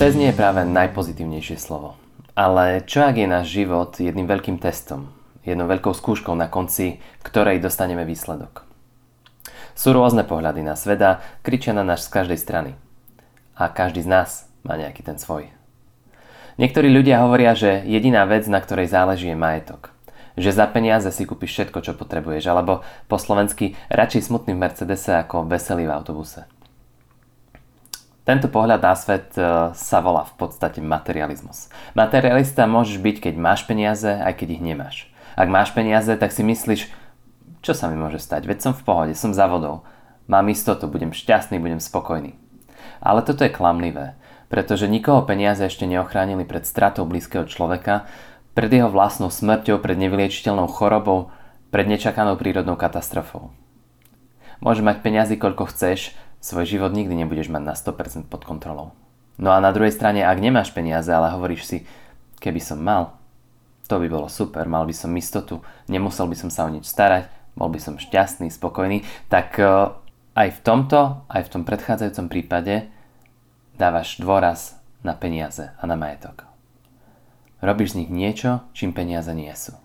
Pes nie je práve najpozitívnejšie slovo. Ale čo ak je náš život jedným veľkým testom, jednou veľkou skúškou na konci, ktorej dostaneme výsledok? Sú rôzne pohľady na sveda, kričia na nás z každej strany. A každý z nás má nejaký ten svoj. Niektorí ľudia hovoria, že jediná vec, na ktorej záleží je majetok. Že za peniaze si kúpiš všetko, čo potrebuješ, alebo po slovensky radšej smutný v Mercedese ako veselý v autobuse. Tento pohľad na svet e, sa volá v podstate materializmus. Materialista môžeš byť, keď máš peniaze, aj keď ich nemáš. Ak máš peniaze, tak si myslíš, čo sa mi môže stať, veď som v pohode, som za vodou. Mám istotu, budem šťastný, budem spokojný. Ale toto je klamlivé, pretože nikoho peniaze ešte neochránili pred stratou blízkeho človeka, pred jeho vlastnou smrťou, pred nevyliečiteľnou chorobou, pred nečakanou prírodnou katastrofou. Môže mať peniazy koľko chceš, svoj život nikdy nebudeš mať na 100% pod kontrolou. No a na druhej strane, ak nemáš peniaze, ale hovoríš si, keby som mal, to by bolo super, mal by som istotu, nemusel by som sa o nič starať, bol by som šťastný, spokojný, tak e, aj v tomto, aj v tom predchádzajúcom prípade dávaš dôraz na peniaze a na majetok. Robíš z nich niečo, čím peniaze nie sú.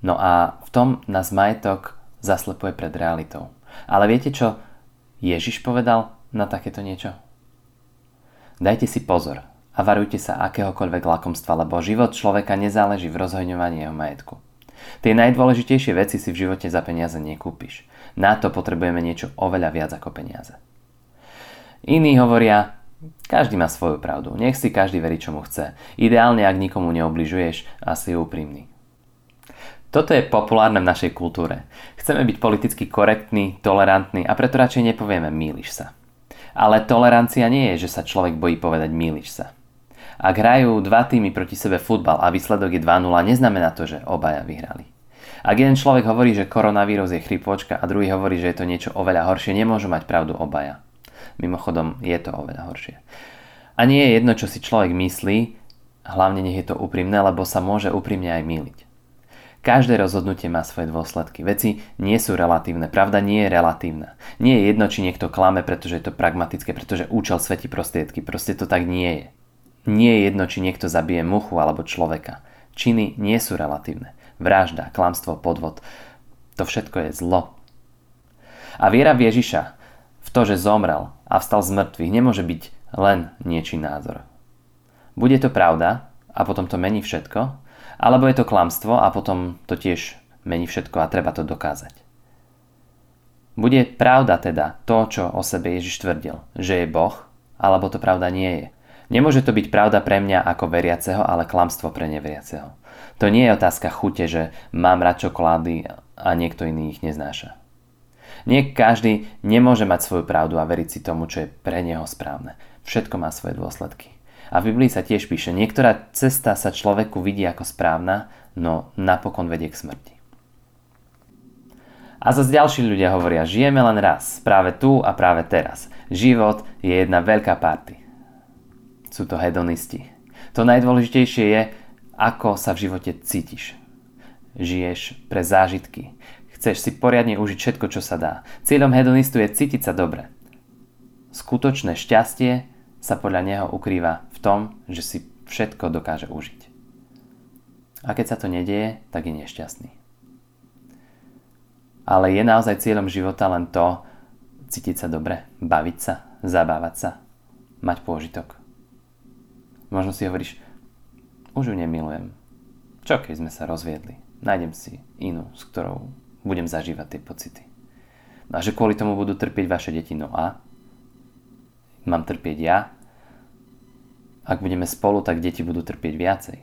No a v tom nás majetok zaslepuje pred realitou. Ale viete čo? Ježiš povedal na takéto niečo? Dajte si pozor a varujte sa akéhokoľvek lakomstva, lebo život človeka nezáleží v rozhojňovaní jeho majetku. Tie najdôležitejšie veci si v živote za peniaze nekúpiš. Na to potrebujeme niečo oveľa viac ako peniaze. Iní hovoria, každý má svoju pravdu, nech si každý verí, čo mu chce. Ideálne, ak nikomu neobližuješ a si úprimný. Toto je populárne v našej kultúre. Chceme byť politicky korektní, tolerantní a preto radšej nepovieme míliš sa. Ale tolerancia nie je, že sa človek bojí povedať míliš sa. Ak hrajú dva týmy proti sebe futbal a výsledok je 2-0, neznamená to, že obaja vyhrali. Ak jeden človek hovorí, že koronavírus je chrypočka a druhý hovorí, že je to niečo oveľa horšie, nemôžu mať pravdu obaja. Mimochodom, je to oveľa horšie. A nie je jedno, čo si človek myslí, hlavne nech je to úprimné, lebo sa môže úprimne aj míliť. Každé rozhodnutie má svoje dôsledky. Veci nie sú relatívne, pravda nie je relatívna. Nie je jedno, či niekto klame, pretože je to pragmatické, pretože účel svetí prostriedky. Proste to tak nie je. Nie je jedno, či niekto zabije muchu alebo človeka. Činy nie sú relatívne. Vražda, klamstvo, podvod. To všetko je zlo. A viera v Ježiša, v to, že zomrel a vstal z mŕtvych, nemôže byť len niečí názor. Bude to pravda a potom to mení všetko, alebo je to klamstvo a potom to tiež mení všetko a treba to dokázať. Bude pravda teda to, čo o sebe Ježiš tvrdil, že je Boh, alebo to pravda nie je. Nemôže to byť pravda pre mňa ako veriaceho, ale klamstvo pre neveriaceho. To nie je otázka chute, že mám rád čokolády a niekto iný ich neznáša. Nie každý nemôže mať svoju pravdu a veriť si tomu, čo je pre neho správne. Všetko má svoje dôsledky. A v Biblii sa tiež píše, niektorá cesta sa človeku vidí ako správna, no napokon vedie k smrti. A zase ďalší ľudia hovoria, žijeme len raz, práve tu a práve teraz. Život je jedna veľká party. Sú to hedonisti. To najdôležitejšie je, ako sa v živote cítiš. Žiješ pre zážitky. Chceš si poriadne užiť všetko, čo sa dá. Cieľom hedonistu je cítiť sa dobre. Skutočné šťastie sa podľa neho ukrýva v tom, že si všetko dokáže užiť. A keď sa to nedieje, tak je nešťastný. Ale je naozaj cieľom života len to, cítiť sa dobre, baviť sa, zabávať sa, mať pôžitok. Možno si hovoríš, už ju nemilujem. Čo keď sme sa rozviedli? Nájdem si inú, s ktorou budem zažívať tie pocity. No a že kvôli tomu budú trpieť vaše deti, no a? Mám trpieť ja? Ak budeme spolu, tak deti budú trpieť viacej.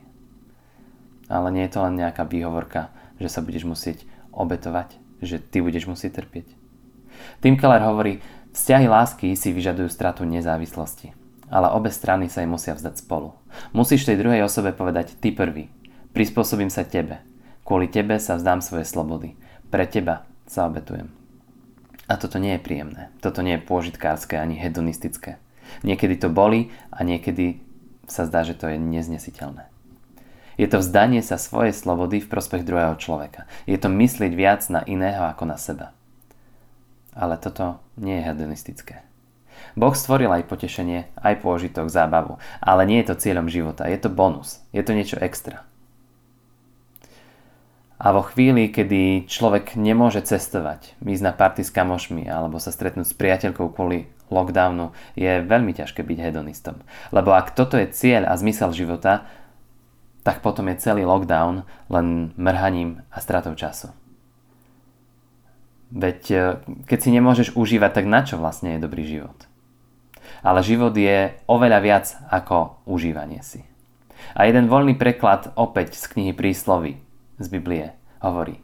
Ale nie je to len nejaká výhovorka, že sa budeš musieť obetovať, že ty budeš musieť trpieť. Tim Keller hovorí, vzťahy lásky si vyžadujú stratu nezávislosti. ale obe strany sa im musia vzdať spolu. Musíš tej druhej osobe povedať ty prvý. Prispôsobím sa tebe. Kvôli tebe sa vzdám svoje slobody. Pre teba sa obetujem. A toto nie je príjemné. Toto nie je pôžitkárske ani hedonistické. Niekedy to boli a niekedy sa zdá, že to je neznesiteľné. Je to vzdanie sa svojej slobody v prospech druhého človeka. Je to myslieť viac na iného ako na seba. Ale toto nie je hedonistické. Boh stvoril aj potešenie, aj pôžitok, zábavu, ale nie je to cieľom života, je to bonus, je to niečo extra. A vo chvíli, kedy človek nemôže cestovať, ísť na party s kamošmi alebo sa stretnúť s priateľkou kvôli lockdownu, je veľmi ťažké byť hedonistom. Lebo ak toto je cieľ a zmysel života, tak potom je celý lockdown len mrhaním a stratou času. Veď e, keď si nemôžeš užívať, tak na čo vlastne je dobrý život? Ale život je oveľa viac ako užívanie si. A jeden voľný preklad opäť z knihy Príslovy z Biblie hovorí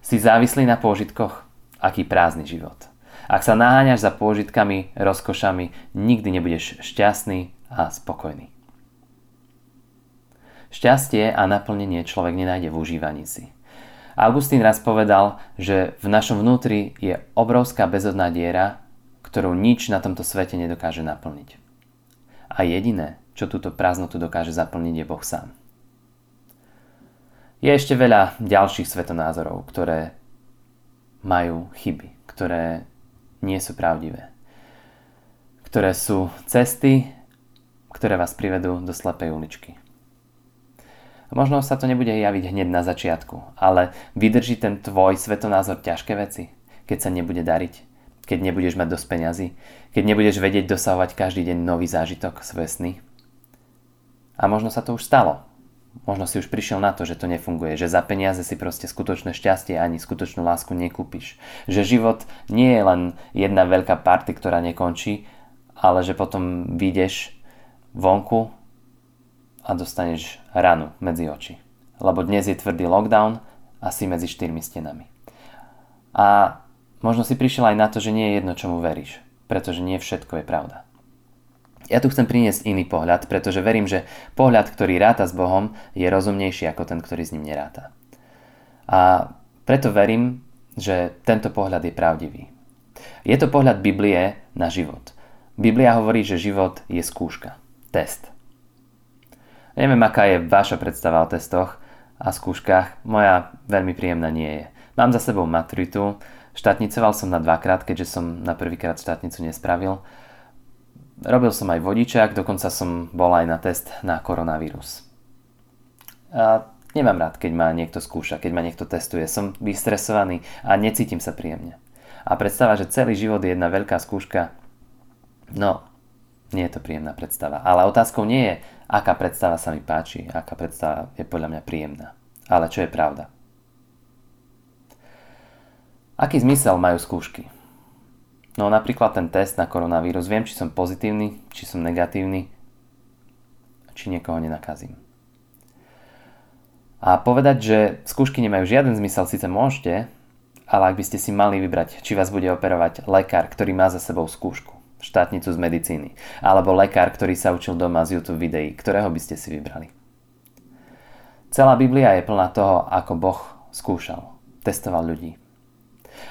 Si závislý na pôžitkoch? Aký prázdny život. Ak sa naháňaš za pôžitkami, rozkošami, nikdy nebudeš šťastný a spokojný. Šťastie a naplnenie človek nenájde v užívaní si. Augustín raz povedal, že v našom vnútri je obrovská bezodná diera, ktorú nič na tomto svete nedokáže naplniť. A jediné, čo túto prázdnotu dokáže zaplniť, je Boh sám. Je ešte veľa ďalších svetonázorov, ktoré majú chyby, ktoré nie sú pravdivé. Ktoré sú cesty, ktoré vás privedú do slepej uličky. Možno sa to nebude javiť hneď na začiatku, ale vydrží ten tvoj svetonázor ťažké veci, keď sa nebude dariť, keď nebudeš mať dosť peňazí, keď nebudeš vedieť dosahovať každý deň nový zážitok, svoje. A možno sa to už stalo, Možno si už prišiel na to, že to nefunguje, že za peniaze si proste skutočné šťastie ani skutočnú lásku nekúpiš. Že život nie je len jedna veľká party, ktorá nekončí, ale že potom vyjdeš vonku a dostaneš ranu medzi oči. Lebo dnes je tvrdý lockdown a si medzi štyrmi stenami. A možno si prišiel aj na to, že nie je jedno, čomu veríš, pretože nie všetko je pravda. Ja tu chcem priniesť iný pohľad, pretože verím, že pohľad, ktorý ráta s Bohom, je rozumnejší ako ten, ktorý s ním neráta. A preto verím, že tento pohľad je pravdivý. Je to pohľad Biblie na život. Biblia hovorí, že život je skúška, test. Neviem, aká je vaša predstava o testoch a skúškach, moja veľmi príjemná nie je. Mám za sebou maturitu, štátnicoval som na dvakrát, keďže som na prvýkrát štátnicu nespravil Robil som aj vodičák, dokonca som bol aj na test na koronavírus. A nemám rád, keď ma niekto skúša, keď ma niekto testuje. Som vystresovaný a necítim sa príjemne. A predstava, že celý život je jedna veľká skúška, no, nie je to príjemná predstava. Ale otázkou nie je, aká predstava sa mi páči, aká predstava je podľa mňa príjemná. Ale čo je pravda? Aký zmysel majú skúšky? No napríklad ten test na koronavírus, viem, či som pozitívny, či som negatívny, či niekoho nenakazím. A povedať, že skúšky nemajú žiaden zmysel, síce môžete, ale ak by ste si mali vybrať, či vás bude operovať lekár, ktorý má za sebou skúšku, štátnicu z medicíny, alebo lekár, ktorý sa učil doma z YouTube videí, ktorého by ste si vybrali. Celá Biblia je plná toho, ako Boh skúšal, testoval ľudí.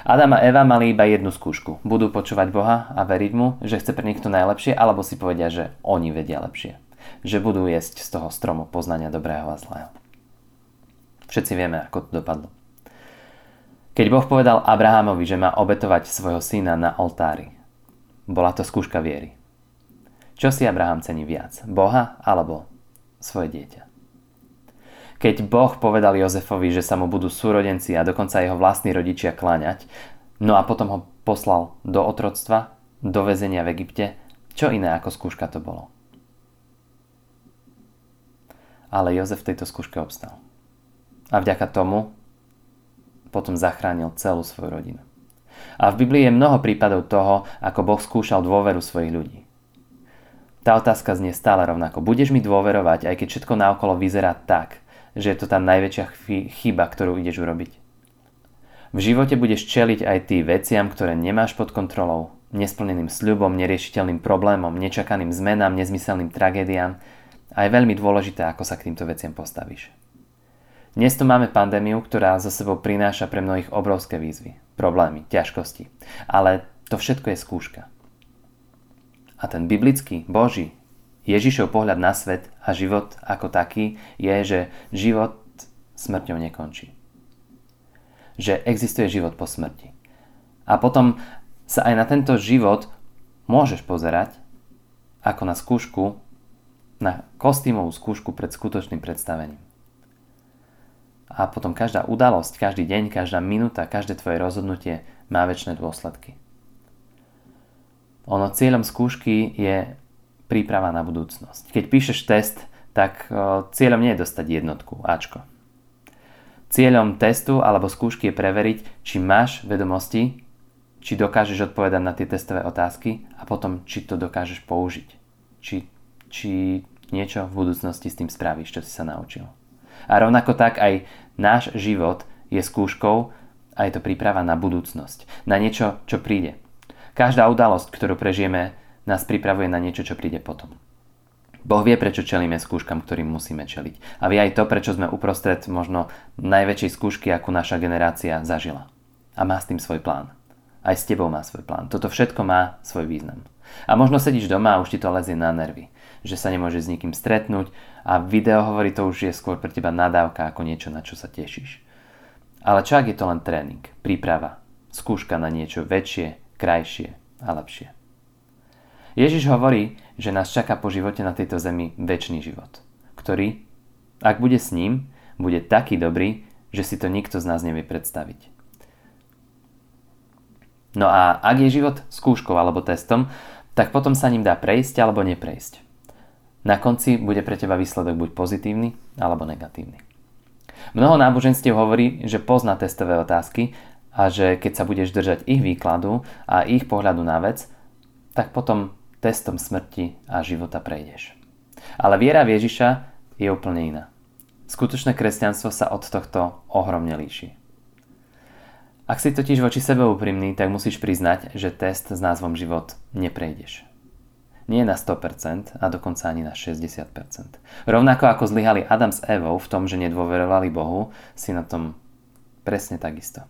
Adam a Eva mali iba jednu skúšku. Budú počúvať Boha a veriť mu, že chce pre nich to najlepšie, alebo si povedia, že oni vedia lepšie. Že budú jesť z toho stromu poznania dobrého a zlého. Všetci vieme, ako to dopadlo. Keď Boh povedal Abrahamovi, že má obetovať svojho syna na oltári, bola to skúška viery. Čo si Abraham cení viac? Boha alebo svoje dieťa? Keď Boh povedal Jozefovi, že sa mu budú súrodenci a dokonca jeho vlastní rodičia kláňať, no a potom ho poslal do otroctva, do väzenia v Egypte, čo iné ako skúška to bolo. Ale Jozef v tejto skúške obstal. A vďaka tomu potom zachránil celú svoju rodinu. A v Biblii je mnoho prípadov toho, ako Boh skúšal dôveru svojich ľudí. Tá otázka znie stále rovnako. Budeš mi dôverovať, aj keď všetko naokolo vyzerá tak, že je to tá najväčšia chyba, ktorú ideš urobiť. V živote budeš čeliť aj ty veciam, ktoré nemáš pod kontrolou, nesplneným sľubom, neriešiteľným problémom, nečakaným zmenám, nezmyselným tragédiám a je veľmi dôležité, ako sa k týmto veciam postavíš. Dnes tu máme pandémiu, ktorá za sebou prináša pre mnohých obrovské výzvy, problémy, ťažkosti. Ale to všetko je skúška. A ten biblický, boží, Ježišov pohľad na svet a život ako taký je, že život smrťou nekončí. Že existuje život po smrti. A potom sa aj na tento život môžeš pozerať ako na skúšku, na kostýmovú skúšku pred skutočným predstavením. A potom každá udalosť, každý deň, každá minúta, každé tvoje rozhodnutie má väčšie dôsledky. Ono cieľom skúšky je príprava na budúcnosť. Keď píšeš test, tak cieľom nie je dostať jednotku, Ačko. Cieľom testu alebo skúšky je preveriť, či máš vedomosti, či dokážeš odpovedať na tie testové otázky a potom, či to dokážeš použiť. Či, či niečo v budúcnosti s tým spravíš, čo si sa naučil. A rovnako tak aj náš život je skúškou a je to príprava na budúcnosť. Na niečo, čo príde. Každá udalosť, ktorú prežijeme, nás pripravuje na niečo, čo príde potom. Boh vie, prečo čelíme skúškam, ktorým musíme čeliť. A vie aj to, prečo sme uprostred možno najväčšej skúšky, akú naša generácia zažila. A má s tým svoj plán. Aj s tebou má svoj plán. Toto všetko má svoj význam. A možno sedíš doma a už ti to lezie na nervy. Že sa nemôže s nikým stretnúť a video hovorí to už je skôr pre teba nadávka ako niečo, na čo sa tešíš. Ale čo ak je to len tréning, príprava, skúška na niečo väčšie, krajšie a lepšie. Ježiš hovorí, že nás čaká po živote na tejto zemi väčší život, ktorý, ak bude s ním, bude taký dobrý, že si to nikto z nás nevie predstaviť. No a ak je život skúškou alebo testom, tak potom sa ním dá prejsť alebo neprejsť. Na konci bude pre teba výsledok buď pozitívny alebo negatívny. Mnoho náboženstiev hovorí, že pozná testové otázky a že keď sa budeš držať ich výkladu a ich pohľadu na vec, tak potom testom smrti a života prejdeš. Ale viera v Ježiša je úplne iná. Skutočné kresťanstvo sa od tohto ohromne líši. Ak si totiž voči sebe úprimný, tak musíš priznať, že test s názvom život neprejdeš. Nie na 100% a dokonca ani na 60%. Rovnako ako zlyhali Adam s Evou v tom, že nedôverovali Bohu, si na tom presne takisto.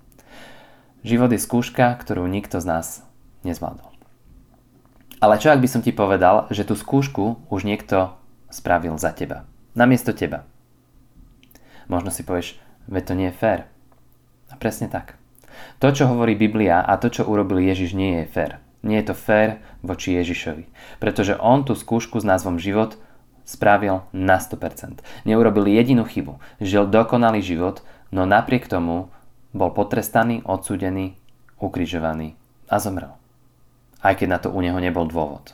Život je skúška, ktorú nikto z nás nezvládol. Ale čo ak by som ti povedal, že tú skúšku už niekto spravil za teba. Namiesto teba. Možno si povieš, veď to nie je fér. A presne tak. To, čo hovorí Biblia a to, čo urobil Ježiš, nie je fér. Nie je to fér voči Ježišovi. Pretože on tú skúšku s názvom život spravil na 100%. Neurobil jedinú chybu. Žil dokonalý život, no napriek tomu bol potrestaný, odsúdený, ukrižovaný a zomrel. Aj keď na to u neho nebol dôvod.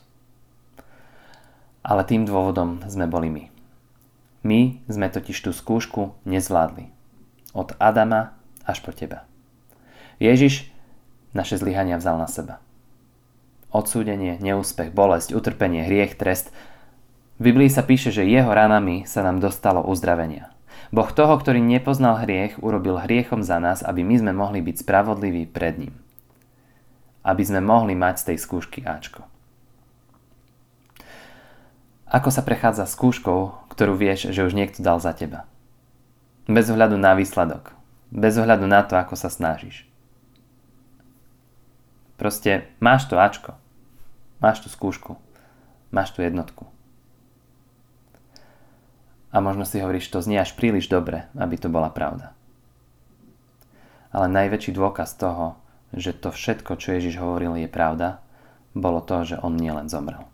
Ale tým dôvodom sme boli my. My sme totiž tú skúšku nezvládli. Od Adama až po teba. Ježiš naše zlyhania vzal na seba. Odsúdenie, neúspech, bolesť, utrpenie, hriech, trest. V Biblii sa píše, že jeho ranami sa nám dostalo uzdravenia. Boh toho, ktorý nepoznal hriech, urobil hriechom za nás, aby my sme mohli byť spravodliví pred ním. Aby sme mohli mať z tej skúšky Ačko. Ako sa prechádza skúškou, ktorú vieš, že už niekto dal za teba? Bez ohľadu na výsledok. Bez ohľadu na to, ako sa snažíš. Proste máš to Ačko. Máš tú skúšku. Máš tú jednotku. A možno si hovoríš, to znie až príliš dobre, aby to bola pravda. Ale najväčší dôkaz toho, že to všetko, čo Ježiš hovoril, je pravda, bolo to, že on nielen zomrel.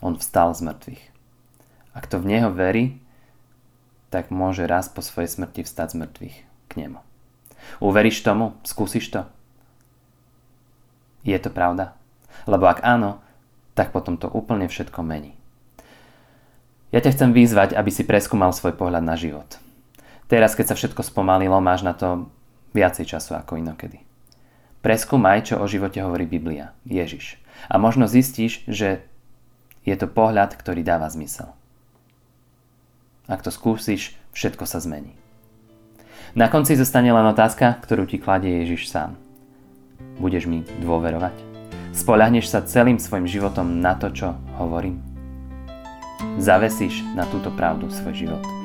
On vstal z mŕtvych. Ak to v Neho verí, tak môže raz po svojej smrti vstať z mŕtvych k Nemu. Uveríš tomu? Skúsiš to? Je to pravda? Lebo ak áno, tak potom to úplne všetko mení. Ja ťa chcem vyzvať, aby si preskúmal svoj pohľad na život. Teraz, keď sa všetko spomalilo, máš na to viacej času ako inokedy. Preskúmaj, čo o živote hovorí Biblia, Ježiš. A možno zistíš, že je to pohľad, ktorý dáva zmysel. Ak to skúsiš, všetko sa zmení. Na konci zostane len otázka, ktorú ti kladie Ježiš sám. Budeš mi dôverovať? Spolahneš sa celým svojim životom na to, čo hovorím? Zavesíš na túto pravdu svoj život.